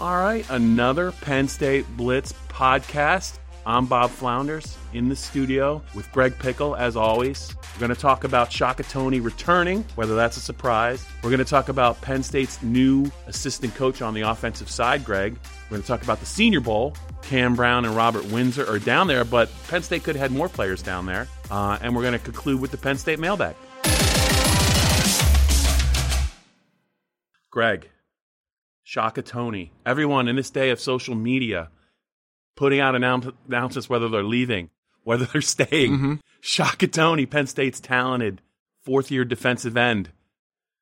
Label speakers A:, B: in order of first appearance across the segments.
A: All right, another Penn State Blitz podcast. I'm Bob Flounders in the studio with Greg Pickle, as always. We're going to talk about Shaka Toney returning, whether that's a surprise. We're going to talk about Penn State's new assistant coach on the offensive side, Greg. We're going to talk about the Senior Bowl. Cam Brown and Robert Windsor are down there, but Penn State could have had more players down there. Uh, and we're going to conclude with the Penn State mailbag. Greg, Shaka Toney, everyone in this day of social media putting out announce- announcements whether they're leaving, whether they're staying.
B: Mm-hmm.
A: Shaka Toney, Penn State's talented fourth year defensive end.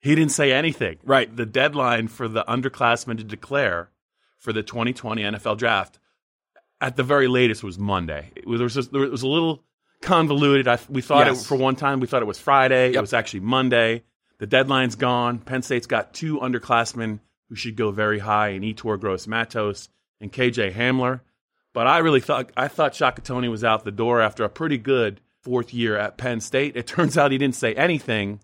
A: He didn't say anything.
B: Right.
A: The deadline for the underclassmen to declare for the 2020 NFL draft at the very latest was Monday. It was, just, there was a little convoluted. I, we thought
B: Yes.
A: it for one time we thought it was Friday. It was actually Monday. The deadline's gone. Penn State's got two underclassmen who should go very high in Yetur Gross Matos and KJ Hamler. But I really thought I thought Shaka Toney was out the door after a pretty good fourth year at Penn State. It turns out he didn't say anything,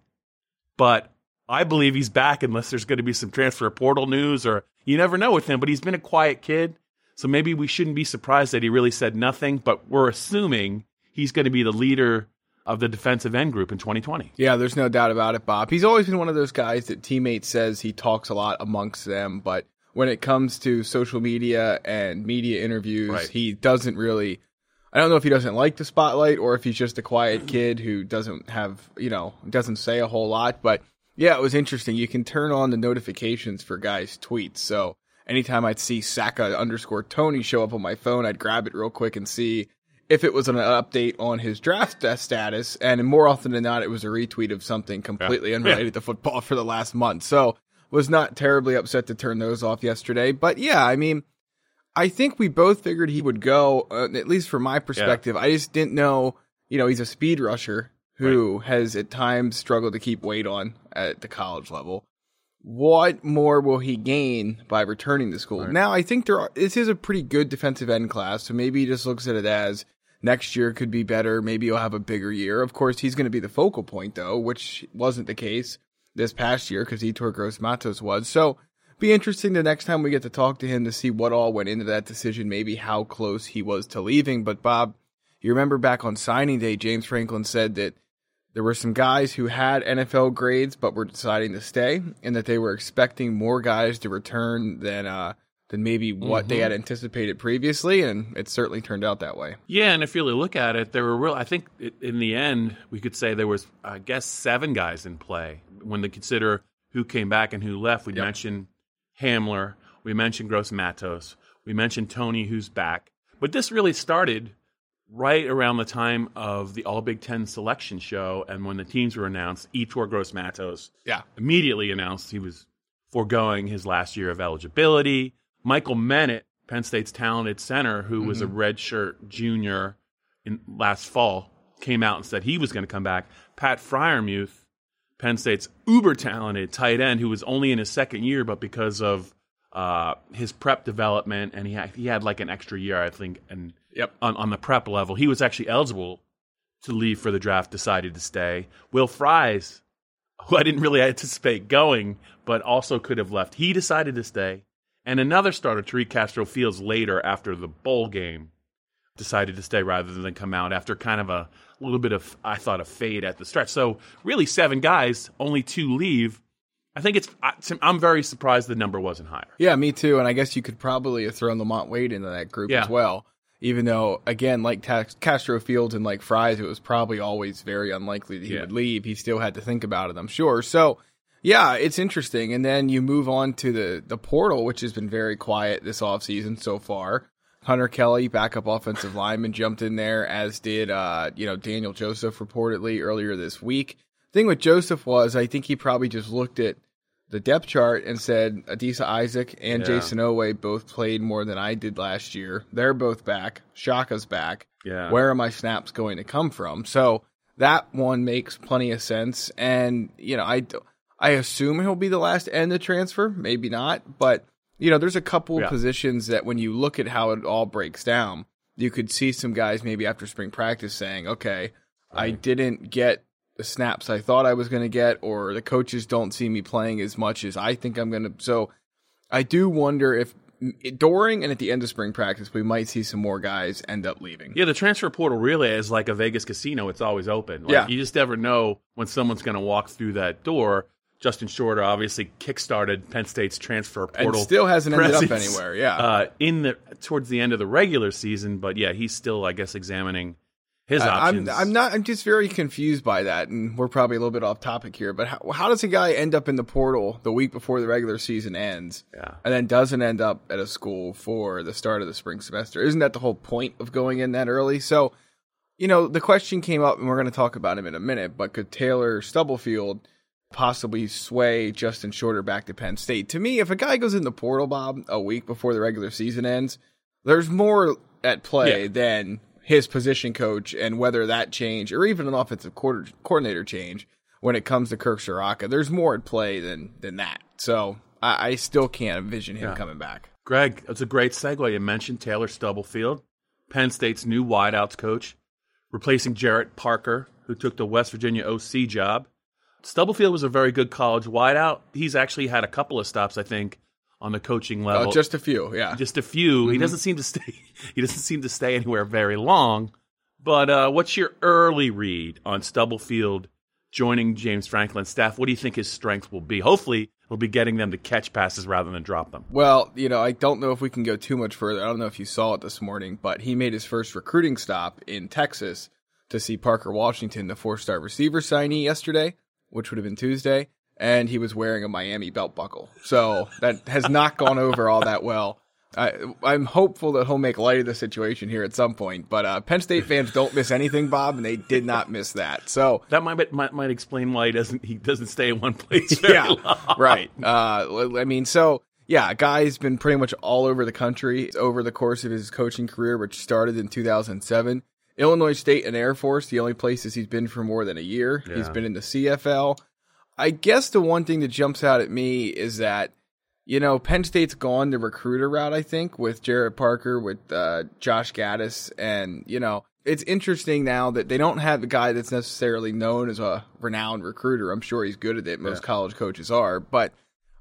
A: but I believe he's back unless there's going to be some transfer portal news or you never know with him. But he's been a quiet kid, so maybe we shouldn't be surprised that he really said nothing. But we're assuming he's going to be the leader of the defensive end group in 2020.
B: Yeah, there's no doubt about it, Bob. He's always been one of those guys that teammates says he talks a lot amongst them, but when it comes to social media and media interviews,
A: Right.
B: he doesn't really I don't know if he doesn't like the spotlight or if he's just a quiet kid who doesn't have, you know, doesn't say a whole lot, but yeah, it was interesting. You can turn on the notifications for guys' tweets. So anytime I'd see Saka underscore Tony show up on my phone, I'd grab it real quick and see if it was an update on his draft sta- status. And more often than not, it was a retweet of something completely unrelated to football for the last month. So was not terribly upset to turn those off yesterday. But yeah, I mean, I think we both figured he would go, uh, at least from my perspective. I just didn't know, you know, he's a speed rusher who has at times struggled to keep weight on at the college level. What more will he gain by returning to school? Now, I think there are, this is a pretty good defensive end class, so maybe he just looks at it as next year could be better. Maybe he'll have a bigger year. Of course, he's going to be the focal point, though, which wasn't the case this past year because Yetur Gross Matos was. So, be interesting the next time we get to talk to him to see what all went into that decision, maybe how close he was to leaving. But Bob, you remember back on signing day, James Franklin said that there were some guys who had NFL grades but were deciding to stay, and that they were expecting more guys to return than uh, than maybe what they had mm-hmm. anticipated previously, and it certainly turned out that way.
A: Yeah, and if you really look at it, there were real. I think i- in the end, we could say there was, I guess, seven guys in play when they consider who came back and who left. We
B: Yep.
A: mentioned Hamler, we mentioned Gross Matos, we mentioned Toney, who's back. But this really started right around the time of the All Big Ten selection show, and when the teams were announced, Yetur Gross Matos
B: Yeah,
A: immediately announced he was foregoing his last year of eligibility. Michael Menet, Penn State's talented center, who was a redshirt junior in last fall, came out and said he was going to come back. Pat Freiermuth, Penn State's uber talented tight end, who was only in his second year, but because of uh, his prep development, and he had, he had like an extra year, I think, and
B: Yep.
A: on, on the prep level, he was actually eligible to leave for the draft, decided to stay. Will Fries, who I didn't really anticipate going, but also could have left, he decided to stay. And another starter, Tariq Castro Fields, later after the bowl game, decided to stay rather than come out after kind of a little bit of, I thought, a fade at the stretch. So really, seven guys, only two leave. I think it's. I- I'm very surprised the number wasn't higher.
B: Yeah, me too. And I guess you could probably have thrown Lamont Wade into that group
A: Yeah.
B: as well. Even though, again, like Ta- Castro Fields and like Fries, it was probably always very unlikely that he
A: Yeah.
B: would leave. He still had to think about it, I'm sure. So, yeah, it's interesting. And then you move on to the, the portal, which has been very quiet this offseason so far. Hunter Kelley, backup offensive lineman, jumped in there, as did, uh, you know, Daniel Joseph reportedly earlier this week. Thing with Joseph was, I think he probably just looked at the depth chart and said Adisa Isaac and
A: Yeah.
B: Jayson Oweh both played more than I did last year. They're both back. Shaka's back.
A: Yeah.
B: Where are my snaps going to come from? So that one makes plenty of sense. And, you know, I, d- I assume he'll be the last end to transfer. Maybe not. But, you know, there's a couple
A: Yeah.
B: positions that when you look at how it all breaks down, you could see some guys maybe after spring practice saying, okay, I didn't get the snaps I thought I was going to get, or the coaches don't see me playing as much as I think I'm going to. So I do wonder if during and at the end of spring practice, we might see some more guys end up leaving.
A: Yeah, the transfer portal really is like a Vegas casino. It's always open. Like,
B: Yeah.
A: You just never know when someone's going to walk through that door. Justin Shorter obviously kickstarted Penn State's transfer portal.
B: and still hasn't ended up
A: presence,
B: anywhere. Yeah.
A: Uh, in the towards the end of the regular season, but yeah, he's still, I guess, examining his
B: I-
A: options.
B: I'm I'm not. I'm just very confused by that, and we're probably a little bit off topic here. But how, how does a guy end up in the portal the week before the regular season ends,
A: Yeah.
B: and then doesn't end up at a school for the start of the spring semester? Isn't that the whole point of going in that early? So, you know, the question came up, and we're going to talk about him in a minute. But could Taylor Stubblefield possibly sway Justin Shorter back to Penn State? To me, if a guy goes in the portal, Bob, a week before the regular season ends, there's more at play
A: Yeah.
B: than his position coach and whether that change or even an offensive quarter, coordinator change when it comes to Kirk Ciarrocca. There's more at play than than that. So I, I still can't envision him
A: Yeah.
B: coming back.
A: Greg, it's a great segue. You mentioned Taylor Stubblefield, Penn State's new wideouts coach, replacing Gerad Parker, who took the West Virginia OC job. Stubblefield was a very good college wideout. He's actually had a couple of stops, I think, on the coaching level.
B: Uh, just a few, yeah.
A: just a few. He doesn't seem to stay. He doesn't seem to stay anywhere very long. But uh, what's your early read on Stubblefield joining James Franklin's staff? What do you think his strength will be? Hopefully, he'll be getting them to catch passes rather than drop them.
B: Well, you know, I don't know if we can go too much further. I don't know if you saw it this morning, but he made his first recruiting stop in Texas to see Parker Washington, the four star receiver signee yesterday, which would have been Tuesday, and he was wearing a Miami belt buckle. So that has not gone over all that well. I, I'm hopeful that he'll make light of the situation here at some point, but uh, Penn State fans don't miss anything, Bob, and they did not miss that. So
A: That might might, might explain why he doesn't he doesn't stay in one place.
B: Yeah,
A: long.
B: right. Uh, I mean, so yeah, a guy's been pretty much all over the country over the course of his coaching career, which started in 2007. Illinois State and Air Force, the only places he's been for more than a year. He's been in the CFL. I guess the one thing that jumps out at me is that, you know, Penn State's gone the recruiter route, I think, with Gerad Parker, with uh, Josh Gattis. And, you know, it's interesting now that they don't have a guy that's necessarily known as a renowned recruiter. I'm sure he's good at it. Most
A: Yeah.
B: college coaches are. But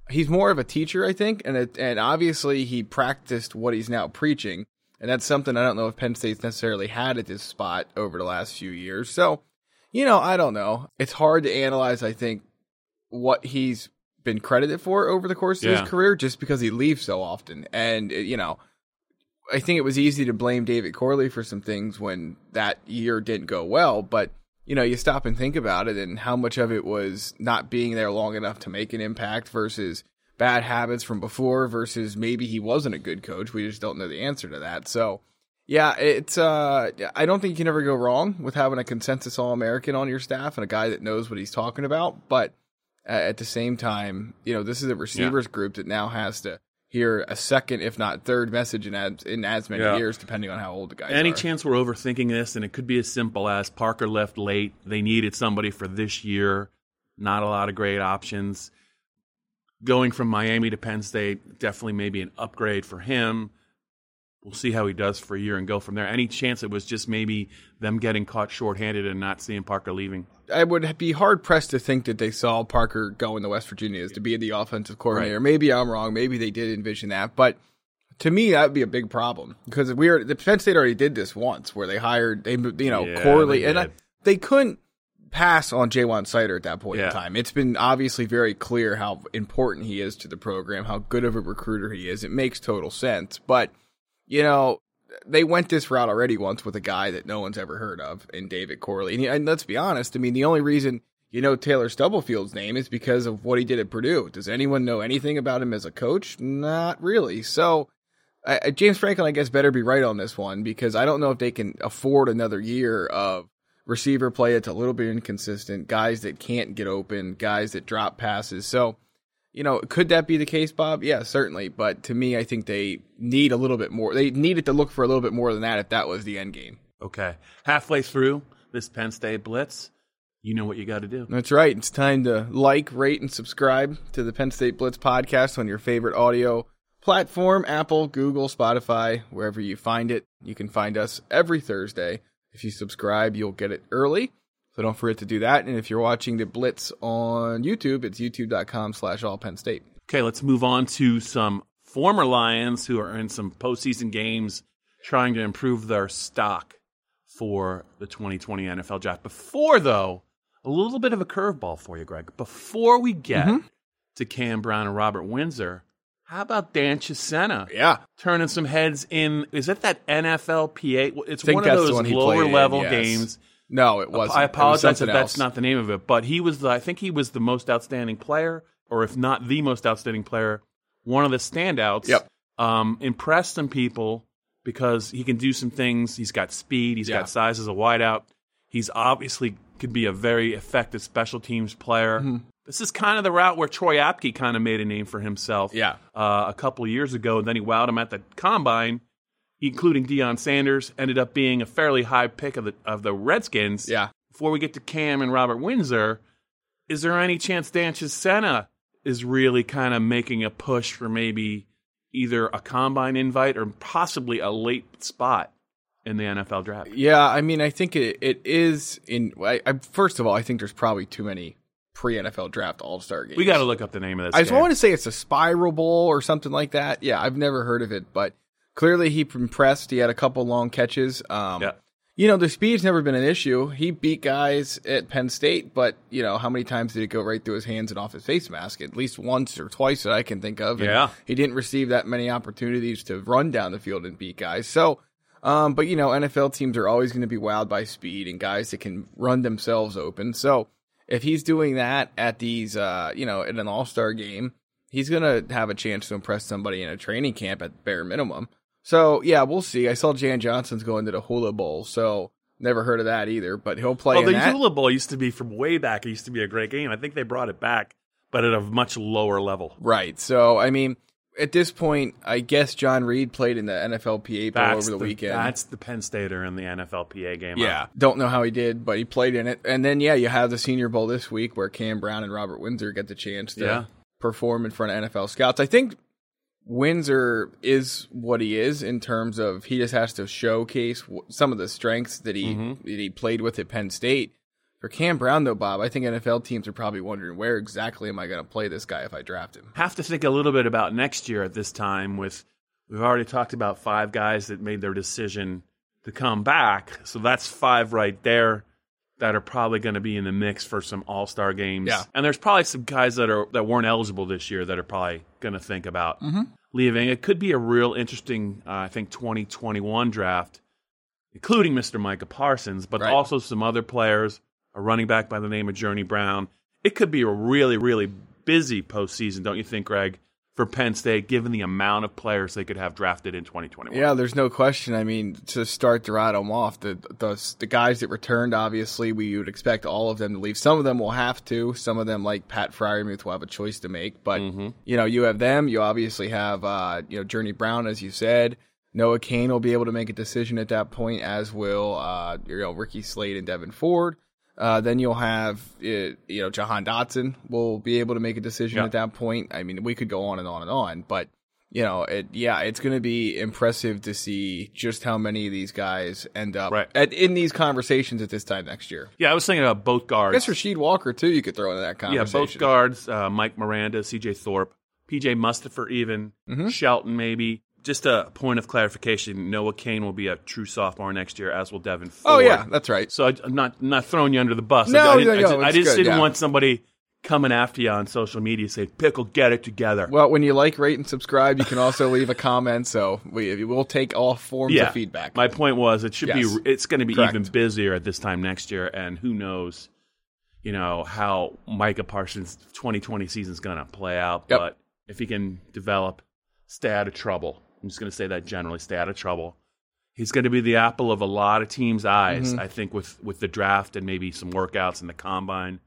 B: he's more of a teacher, I think. And, it, and obviously he practiced what he's now preaching. And that's something I don't know if Penn State's necessarily had at this spot over the last few years. So, you know, I don't know. It's hard to analyze, I think, what he's been credited for over the course of
A: Yeah.
B: his career just because he leaves so often. And, you know, I think it was easy to blame David Corley for some things when that year didn't go well. But, you know, you stop and think about it and how much of it was not being there long enough to make an impact versus bad habits from before versus maybe he wasn't a good coach. We just don't know the answer to that. So, yeah, it's uh I don't think you can ever go wrong with having a consensus all American on your staff and a guy that knows what he's talking about, but uh, at the same time, you know, this is a receivers group that now has to hear a second if not third message in as in as many
A: Yeah.
B: years depending on how old the guys
A: Any
B: are.
A: chance we're overthinking this, and it could be as simple as Parker left late. They needed somebody for this year. Not a lot of great options. Going from Miami to Penn State, definitely maybe an upgrade for him. We'll see how he does for a year and go from there. Any chance it was just maybe them getting caught shorthanded and not seeing Parker leaving?
B: I would be hard pressed to think that they saw Parker going to West Virginia as to be the offensive coordinator. Maybe I'm wrong. Maybe they did envision that, but to me that would be a big problem because we are the Penn State already did this once where they hired they you know
A: Yeah,
B: and I, they couldn't pass on Ja'Juan Seider at that point in time. It's been obviously very clear how important he is to the program, how good of a recruiter he is. It makes total sense, but you know they went this route already once with a guy that no one's ever heard of in David Corley. And, and let's be honest, I mean, the only reason you know Taylor Stubblefield's name is because of what he did at Purdue. Does anyone know anything about him as a coach? Not really. So, uh, James Franklin, I guess, better be right on this one because I don't know if they can afford another year of receiver play it's a little bit inconsistent, guys that can't get open, guys that drop passes. So, you know, could that be the case, Bob? Yeah, certainly. But to me, I think they need a little bit more. They needed to look for a little bit more than that if that was the end game.
A: Okay. Halfway through this Penn State Blitz, you know what you got to do.
B: That's right. It's time to like, rate, and subscribe to the Penn State Blitz podcast on your favorite audio platform Apple, Google, Spotify, wherever you find it. You can find us every Thursday. If you subscribe, you'll get it early. So don't forget to do that. And if you're watching the Blitz on YouTube, it's youtube.com slash all Penn State.
A: Okay, let's move on to some former Lions who are in some postseason games trying to improve their stock for the 2020 NFL draft. Before, though, a little bit of a curveball for you, Greg. Before we get
B: Mm-hmm.
A: to Cam Brown and Robert Windsor, how about Dan Chisena?
B: Yeah.
A: turning some heads in. Is it that NFLPA? It's one of those lower
B: played in,
A: level
B: yes.
A: games.
B: No, it wasn't.
A: I
B: It was
A: apologize if
B: something
A: that's
B: else.
A: not the name of it, but he was the. I think he was the most outstanding player, or if not the most outstanding player, one of the standouts.
B: Yep.
A: Um, impressed some people because he can do some things. He's got speed. He's
B: Yeah.
A: got size as a wideout. He's obviously could be a very effective special teams player.
B: Mm-hmm.
A: This is kind of the route where Troy Apke kind of made a name for himself
B: Yeah.
A: uh, a couple of years ago. And then he wowed him at the combine, including Deion Sanders. Ended up being a fairly high pick of the of the Redskins.
B: Yeah.
A: Before we get to Cam and Robert Windsor, is there any chance Dan Chisena is really kind of making a push for maybe either a combine invite or possibly a late spot in the NFL draft?
B: Yeah, I mean, I think it, it is in. I, I, first of all, I think there's probably too many pre NFL draft All Star games.
A: We got to look up the name of this.
B: I just
A: game.
B: want to say it's a Spiral Bowl or something like that. Yeah, I've never heard of it, but clearly he impressed. He had a couple long catches. Um,
A: Yeah.
B: You know, the speed's never been an issue. He beat guys at Penn State, but, you know, how many times did it go right through his hands and off his face mask? At least once or twice that I can think of. And
A: Yeah.
B: He didn't receive that many opportunities to run down the field and beat guys. So, um, but, you know, NFL teams are always going to be wowed by speed and guys that can run themselves open. So, if he's doing that at these, uh, you know, in an All Star game, he's gonna have a chance to impress somebody in a training camp at bare minimum. So yeah, we'll see. I saw Jan Johnson's going to the Hula Bowl, so never heard of that either. But he'll play
A: Well,
B: in
A: the
B: that.
A: Hula Bowl used to be from way back. It used to be a great game. I think they brought it back, but at a much lower level.
B: right. So I mean, at this point, I guess John Reid played in the NFLPA Bowl over the, weekend.
A: That's the Penn Stater in the NFLPA game.
B: Yeah, don't know how he did, but he played in it. And then yeah, you have the Senior Bowl this week where Cam Brown and Robert Windsor get the chance to
A: Yeah.
B: perform in front of NFL scouts. I think Windsor is what he is in terms of he just has to showcase some of the strengths that he
A: Mm-hmm.
B: that he played with at Penn State. For Cam Brown though, Bob, I think NFL teams are probably wondering where exactly am I going to play this guy if I draft him.
A: have to think a little bit about next year at this time with we've already talked about five guys that made their decision to come back so that's five right there that are probably going to be in the mix for some all-star games
B: Yeah.
A: and there's probably some guys that are that weren't eligible this year that are probably going to think about
B: Mm-hmm.
A: leaving it could be a real interesting uh, i think 2021 draft including mr micah parsons but
B: Right.
A: also some other players a running back by the name of journey brown it could be a really really busy postseason don't you think greg for penn state given the amount of players they could have drafted in 2021
B: Yeah, there's no question. I mean, to start to ride them off, the, the the guys that returned, obviously, we would expect all of them to leave. Some of them will have to. Some of them, like Pat Freiermuth, will have a choice to make. But you know, you have them. You obviously have uh, you know Journey Brown, as you said. Noah Cain will be able to make a decision at that point, as will uh, you know Ricky Slade and Devyn Ford. Uh, then you'll have uh, you know Jahan Dotson will be able to make a decision
A: Yeah.
B: at that point. I mean, we could go on and on and on, but you know, it yeah, it's going to be impressive to see just how many of these guys end up
A: Right.
B: at, in these conversations at this time next year.
A: yeah i was thinking about both guards.
B: I guess Rasheed Walker too. You could throw into that conversation.
A: Yeah, both guards, uh, Mike Miranda, CJ Thorpe, PJ Mustipher, even
B: Mm-hmm.
A: Shelton, maybe. Just a point of clarification: Noah Cain will be a true sophomore next year, as will Devyn Ford.
B: Oh yeah, that's right.
A: So I, I'm not I'm not throwing you under the bus.
B: No,
A: I, didn't-
B: no,
A: I
B: no,
A: just, I just
B: good,
A: didn't
B: yeah.
A: want somebody coming after you on social media saying, "Pickle, get it together."
B: Well, when you like, rate, and subscribe, you can also leave a comment. So we we'll take all forms
A: yeah,
B: of feedback.
A: My point was, it should
B: Yes.
A: be. It's going to be
B: Correct.
A: even busier at this time next year, and who knows, you know, how Micah Parsons' 2020 season is going to play out.
B: Yep.
A: But if he can develop, stay out of trouble. I'm just going to say that generally, stay out of trouble. He's going to be the apple of a lot of teams' eyes.
B: Mm-hmm.
A: I think with with the draft and maybe some workouts and the combine.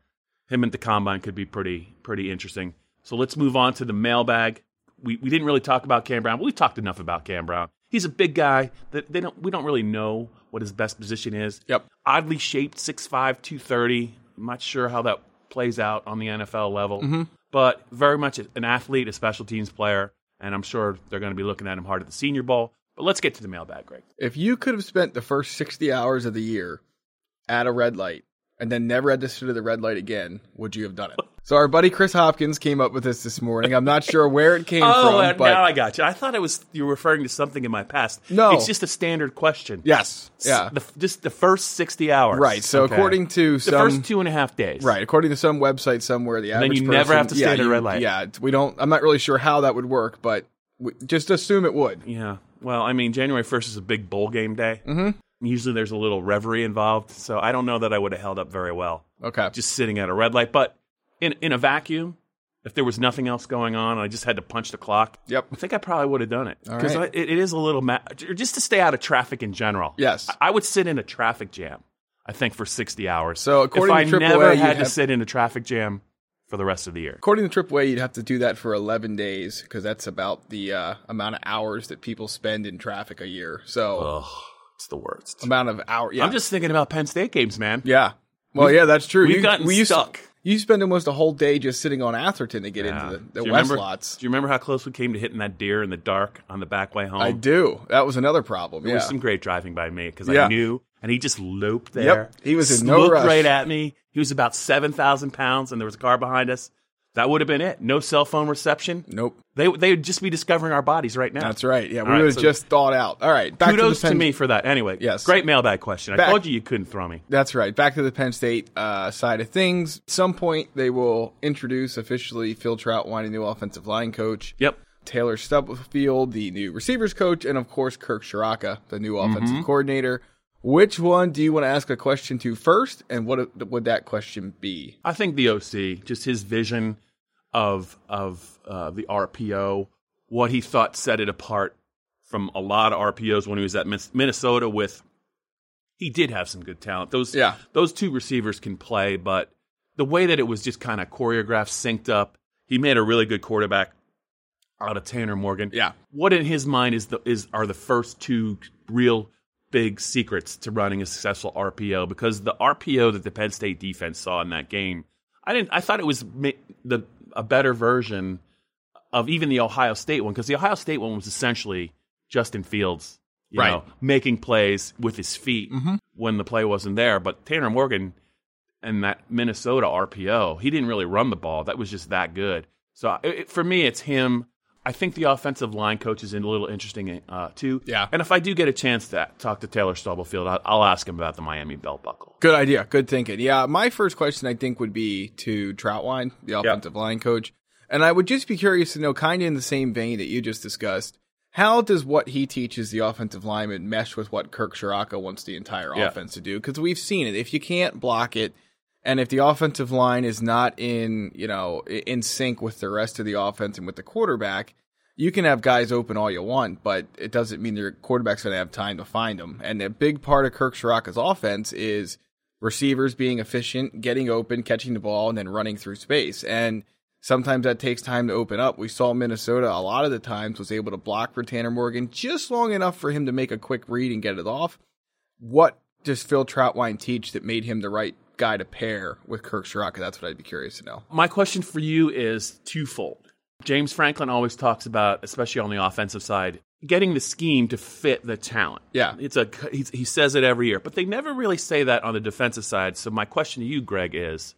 A: Him at the combine could be pretty pretty interesting. So let's move on to the mailbag. We we didn't really talk about Cam Brown. But we talked enough about Cam Brown. He's a big guy that they don't we don't really know what his best position is.
B: Yep.
A: Oddly shaped, 6'5", 230. I'm not sure how that plays out on the NFL level.
B: Mm-hmm.
A: But very much an athlete, a special teams player, and I'm sure they're going to be looking at him hard at the Senior Bowl. But let's get to the mailbag, Greg.
B: If you could have spent the first 60 hours of the year at a red light and then never had to sit at the red light again, would you have done it? So our buddy Chris Hopkins came up with this this morning. I'm not sure where it came
A: Oh,
B: from, but
A: now I got you. I thought it was you were referring to something in my past.
B: No.
A: it's just a standard question.
B: yes, yeah,
A: the, just the first sixty hours.
B: right. So
A: Okay.
B: according to
A: the first two and a half days.
B: Right, according to some website somewhere, the
A: then
B: average
A: you never have to
B: yeah,
A: stand at a red light.
B: Yeah, we don't. I'm not really sure how that would work, but we, just assume it would.
A: Yeah. Well, I mean, January first is a big bowl game day. Mm-hmm. Usually, there's a little reverie involved, so I don't know that I would have held up very well
B: Okay,
A: just sitting at a red light. But in in a vacuum, if there was nothing else going on, and I just had to punch the clock.
B: Yep.
A: I think I probably would have done it
B: All
A: because
B: right.
A: it, it is a little ma- just to stay out of traffic in general.
B: Yes.
A: I, I would sit in a traffic jam. I think for sixty hours.
B: So according
A: if I
B: AAA,
A: never had to
B: have-
A: sit in a traffic jam for the rest of the year.
B: according to AAA, you'd have to do that for 11 days because that's about the uh, amount of hours that people spend in traffic a year. So
A: Ugh, it's the worst.
B: amount of hours. Yeah,
A: I'm just thinking about Penn State games, man.
B: yeah. Well, yeah, that's true.
A: We've
B: you,
A: gotten
B: we used,
A: stuck.
B: You spend almost a whole day just sitting on Atherton to get
A: Yeah.
B: into the, the
A: do
B: west
A: remember,
B: lots.
A: Do you remember how close we came to hitting that deer in the dark on the back way home?
B: I do. That was another problem.
A: There
B: yeah.
A: was some great driving by me because
B: Yeah.
A: I knew, and he just loped there.
B: He was in no
A: Looked
B: rush.
A: right at me. He was about seven thousand pounds, and there was a car behind us. That would have been it. No cell phone reception.
B: nope.
A: They they would just be discovering our bodies right now.
B: That's right. Yeah, we
A: right,
B: would have
A: so-
B: just thought out. All right, back
A: Kudos
B: to, the
A: to, me for that. Anyway,
B: Yes.
A: great mailbag question. I told you you couldn't throw me.
B: That's right. Back to the Penn State uh, side of things. At some point, they will introduce officially Phil Trautwein, a new offensive line coach.
A: Yep.
B: Taylor Stubblefield, the new receivers coach, and of course Kirk Ciarrocca, the new offensive coordinator. Which one do you want to ask a question to first, and what would that question be?
A: I think the OC, just his vision of of uh, the RPO, what he thought set it apart from a lot of RPOs when he was at Minnesota. With he did have some good talent. Those
B: Yeah.
A: those two receivers can play, but the way that it was just kind of choreographed, synced up, he made a really good quarterback out of Tanner Morgan.
B: Yeah.
A: What in his mind is the is are the first two real big secrets to running a successful RPO because the RPO that the Penn State defense saw in that game, I didn't. I thought it was the a better version of even the Ohio State one because the Ohio State one was essentially Justin Fields, you
B: Right.
A: know, making plays with his feet mm-hmm. when the play wasn't there. But Tanner Morgan and that Minnesota RPO, he didn't really run the ball. That was just that good. So it- for me, it's him. I think the offensive line coach is a little interesting uh, too.
B: Yeah.
A: And if I do get a chance to talk to Taylor Stubblefield, I'll, I'll ask him about the Miami belt buckle.
B: Good idea. Good thinking. Yeah, my first question I think would be to Trautwein, the offensive line coach. And I would just be curious to know, kind of in the same vein that you just discussed, how does what he teaches the offensive lineman mesh with what Kirk Ciarrocca wants the entire
A: Yeah.
B: offense to do? Because we've seen it. If you can't block it, and if the offensive line is not in, you know, in sync with the rest of the offense and with the quarterback, you can have guys open all you want, but it doesn't mean your quarterback's going to have time to find them. And a big part of Kirk Ciarrocca's offense is receivers being efficient, getting open, catching the ball, and then running through space. And sometimes that takes time to open up. We saw Minnesota a lot of the times was able to block for Tanner Morgan just long enough for him to make a quick read and get it off. What does Phil Trautwein teach that made him the right guy to pair with Kirk Ciarrocca? That's what I'd be curious to know.
A: My question for you is twofold. James Franklin always talks about, especially on the offensive side, getting the scheme to fit the talent.
B: Yeah.
A: it's a he's, he says it every year, but they never really say that on the defensive side. So my question to you, Greg, is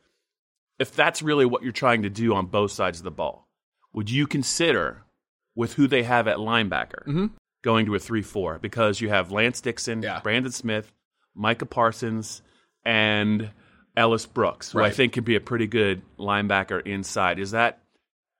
A: if that's really what you're trying to do on both sides of the ball, would you consider with who they have at linebacker mm-hmm. going to a three-four because you have Lance Dixon,
B: Yeah.
A: Brandon Smith, Micah Parsons, and Ellis Brooks, who I think could be a pretty good linebacker inside. Is that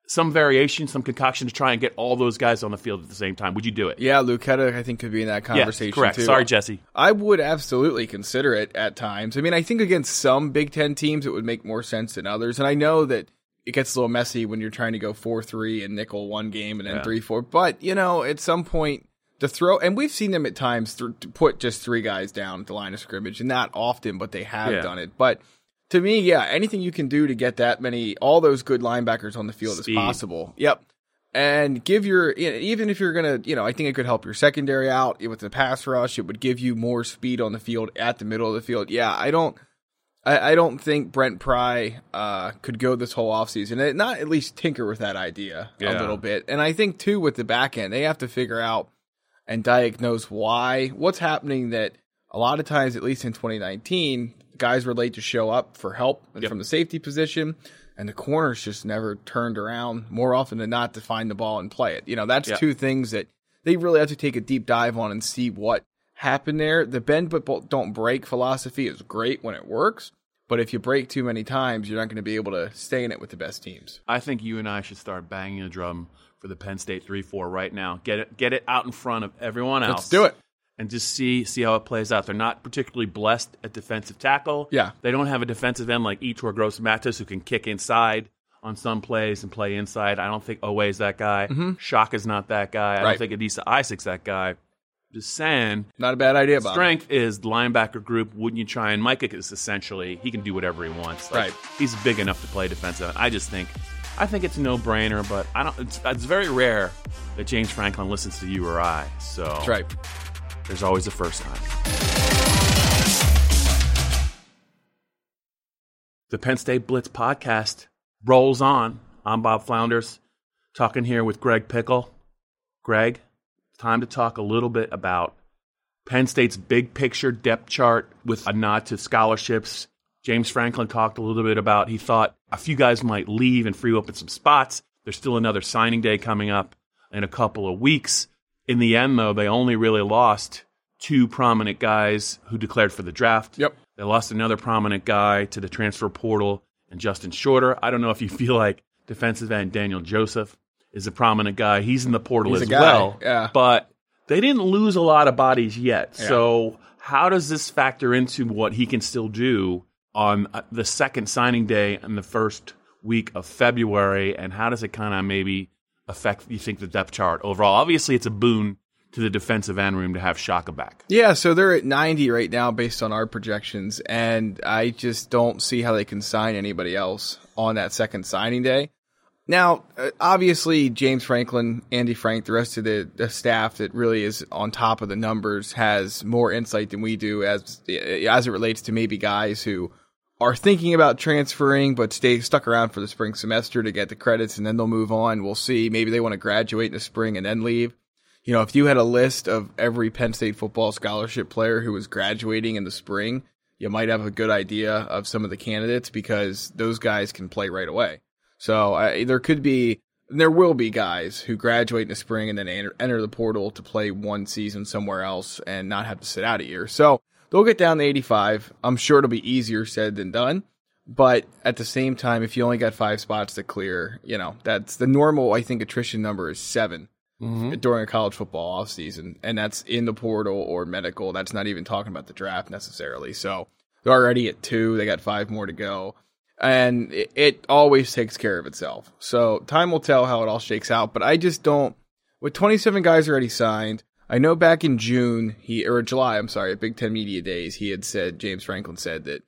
A: some variation, some concoction to try and get all those guys on the field at the same time? Would you do it?
B: Yeah, Luketa, I think, could be in that
A: Yes,
B: conversation
A: correct.
B: too.
A: Sorry, Jesse.
B: I would absolutely consider it at times. I mean, I think against some Big Ten teams, it would make more sense than others. And I know that it gets a little messy when you're trying to go 4 3 and nickel one game and then
A: Yeah.
B: 3 4. But, you know, at some point, to throw, and we've seen them at times th- to put just three guys down the line of scrimmage, and not often, but they have
A: Yeah.
B: done it. But to me, yeah, anything you can do to get that many, all those good linebackers on the field
A: Speed.
B: is possible. Yep and give your you know, even if you're gonna you know I think it could help your secondary out with the pass rush. It would give you more speed on the field at the middle of the field. Yeah, I don't. I, I don't think Brent Pry uh, could go this whole offseason and not at least tinker with that idea a little bit. And I think too with the back end, they have to figure out and diagnose why what's happening that a lot of times, at least in 2019, guys were late to show up for help
A: Yep.
B: from the safety position. and the corners just never turned around more often than not to find the ball and play it. You know, that's
A: Yeah.
B: two things that they really have to take a deep dive on and see what happened there. The bend but don't break philosophy is great when it works, but if you break too many times, you're not going to be able to stay in it with the best teams.
A: I think you and I should start banging a drum for the Penn State three four right now. Get it get it out in front of everyone else.
B: Let's do it.
A: and just see see how it plays out. They're not particularly blessed at defensive tackle.
B: Yeah.
A: they don't have a defensive end like Yetur Gross Matos who can kick inside on some plays and play inside. I don't think Oweh's that guy. Shock is not that guy. I
B: Mm-hmm. Right.
A: don't think Adisa Isaac's that guy. Just saying,
B: Not a bad idea, Bob.
A: strength is the linebacker group. Wouldn't you try? And Micah is essentially he can do whatever he wants. Like,
B: Right.
A: He's big enough to play defensive. I just think, I think it's a no brainer. But I don't. It's, it's very rare that James Franklin listens to you or I. So
B: That's right.
A: there's always a first time. The Penn State Blitz podcast rolls on. I'm Bob Flounders, talking here with Greg Pickle. Greg, time to talk a little bit about Penn State's big picture depth chart with a nod to scholarships. James Franklin talked a little bit about he thought a few guys might leave and free up in some spots. There's still another signing day coming up in a couple of weeks. In the end, though, they only really lost two prominent guys who declared for the draft.
B: Yep.
A: They lost another prominent guy to the transfer portal and Justin Shorter. I don't know if you feel like defensive end Daniel Joseph is a prominent guy. He's in the portal
B: He's
A: as well.
B: yeah.
A: But they didn't lose a lot of bodies yet. So how does this factor into what he can still do on uh, the second signing day and the first week of February? And how does it kind of maybe affect, you think, the depth chart overall? Obviously, it's a boon to the defensive end room to have Shaka back.
B: Yeah, so they're at 90 right now based on our projections, and I just don't see how they can sign anybody else on that second signing day. Now, uh, obviously, James Franklin, Andy Frank, the rest of the, the staff that really is on top of the numbers has more insight than we do as as it relates to maybe guys who are thinking about transferring but stay stuck around for the spring semester to get the credits and then they'll move on. We'll see. Maybe they want to graduate in the spring and then leave. You know, if you had a list of every Penn State football scholarship player who was graduating in the spring, you might have a good idea of some of the candidates because those guys can play right away. So there could be, there will be guys who graduate in the spring and then enter, enter the portal to play one season somewhere else and not have to sit out a year. So they'll get down to 85. I'm sure it'll be easier said than done. But at the same time, if you only got five spots to clear, you know, that's the normal, I think, attrition number is 7 mm-hmm. during a college football offseason. And that's in the portal or medical. That's not even talking about the draft necessarily. So they're already at two. They got five more to go. And it, it always takes care of itself. So time will tell how it all shakes out. But I just don't, with 27 guys already signed, I know back in June, he, or July, I'm sorry, at Big Ten Media Days, he had said, James Franklin said that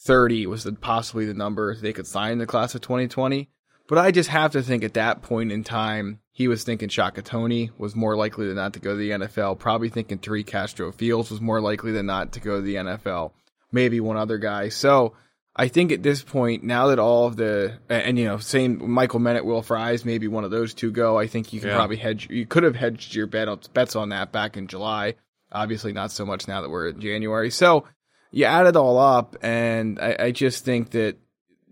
B: 30 was the, possibly the number they could sign in the class of 2020. But I just have to think at that point in time, he was thinking Shaka Toney was more likely than not to go to the NFL. Probably thinking Three Castro Fields was more likely than not to go to the NFL. Maybe one other guy. So I think at this point, now that all of the and, you know, same Michael Menet, Will Fries, maybe one of those two go. I think you can
A: Yeah.
B: probably hedge. You could have hedged your bet bets on that back in July. Obviously, not so much now that we're in January. So you add it all up, and I, I just think that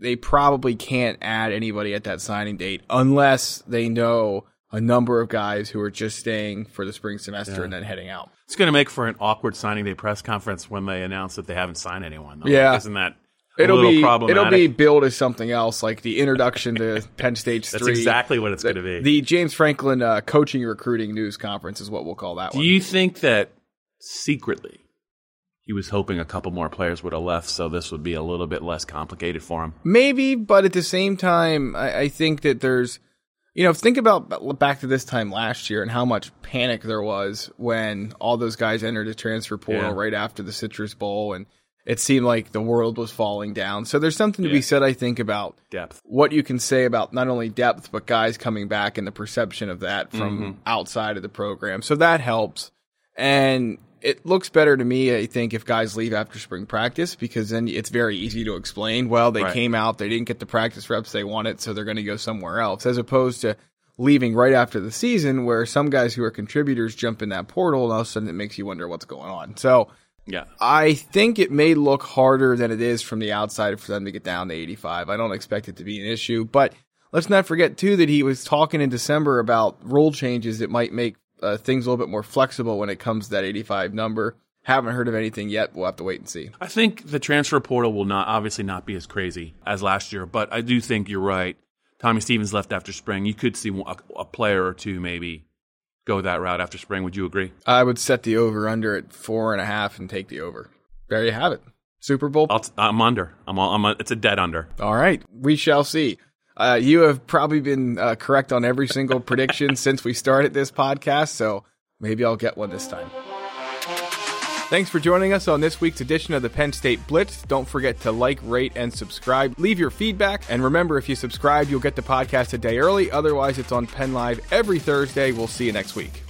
B: they probably can't add anybody at that signing date unless they know a number of guys who are just staying for the spring semester and then heading out.
A: It's going to make for an awkward signing day press conference when they announce that they haven't signed anyone. Though.
B: Yeah.
A: isn't that
B: It'll be
A: problematic?
B: it'll be billed as something else, like the introduction to Penn State's
A: That's
B: three.
A: exactly what it's going to be.
B: The James Franklin uh, coaching recruiting news conference is what we'll call that
A: Do
B: one.
A: you think that secretly he was hoping a couple more players would have left, so this would be a little bit less complicated for him?
B: Maybe, but at the same time, I, I think that there's, you know, think about back to this time last year and how much panic there was when all those guys entered the transfer portal
A: Yeah.
B: right after the Citrus Bowl, and it seemed like the world was falling down. So there's something to
A: Yeah.
B: be said, I think, about
A: Depth.
B: what you can say about not only depth but guys coming back and the perception of that from
A: Mm-hmm.
B: outside of the program. So that helps. And it looks better to me, I think, if guys leave after spring practice because then it's very easy to explain. Well, they
A: Right.
B: came out, they didn't get the practice reps they wanted, so they're going to go somewhere else, as opposed to leaving right after the season where some guys who are contributors jump in that portal and all of a sudden it makes you wonder what's going on. So
A: Yeah.
B: I think it may look harder than it is from the outside for them to get down to 85. I don't expect it to be an issue, but let's not forget too that he was talking in December about rule changes that might make uh, things a little bit more flexible when it comes to that 85 number. Haven't heard of anything yet. We'll have to wait and see.
A: I think the transfer portal will not obviously not be as crazy as last year, but I do think you're right. Tommy Stevens left after spring. You could see a, a player or two maybe go that route after spring. Would you agree?
B: I would set the over under at four and a half and take the over. There you have it. Super Bowl.
A: i am under. I'm, I'm a, it's a dead under.
B: All right. We shall see. Uh, you have probably been uh, correct on every single prediction since we started this podcast, so maybe I'll get one this time. Thanks for joining us on this week's edition of the Penn State Blitz. Don't forget to like, rate, and subscribe. Leave your feedback. And remember, if you subscribe, you'll get the podcast a day early. Otherwise, it's on Penn Live every Thursday. We'll see you next week.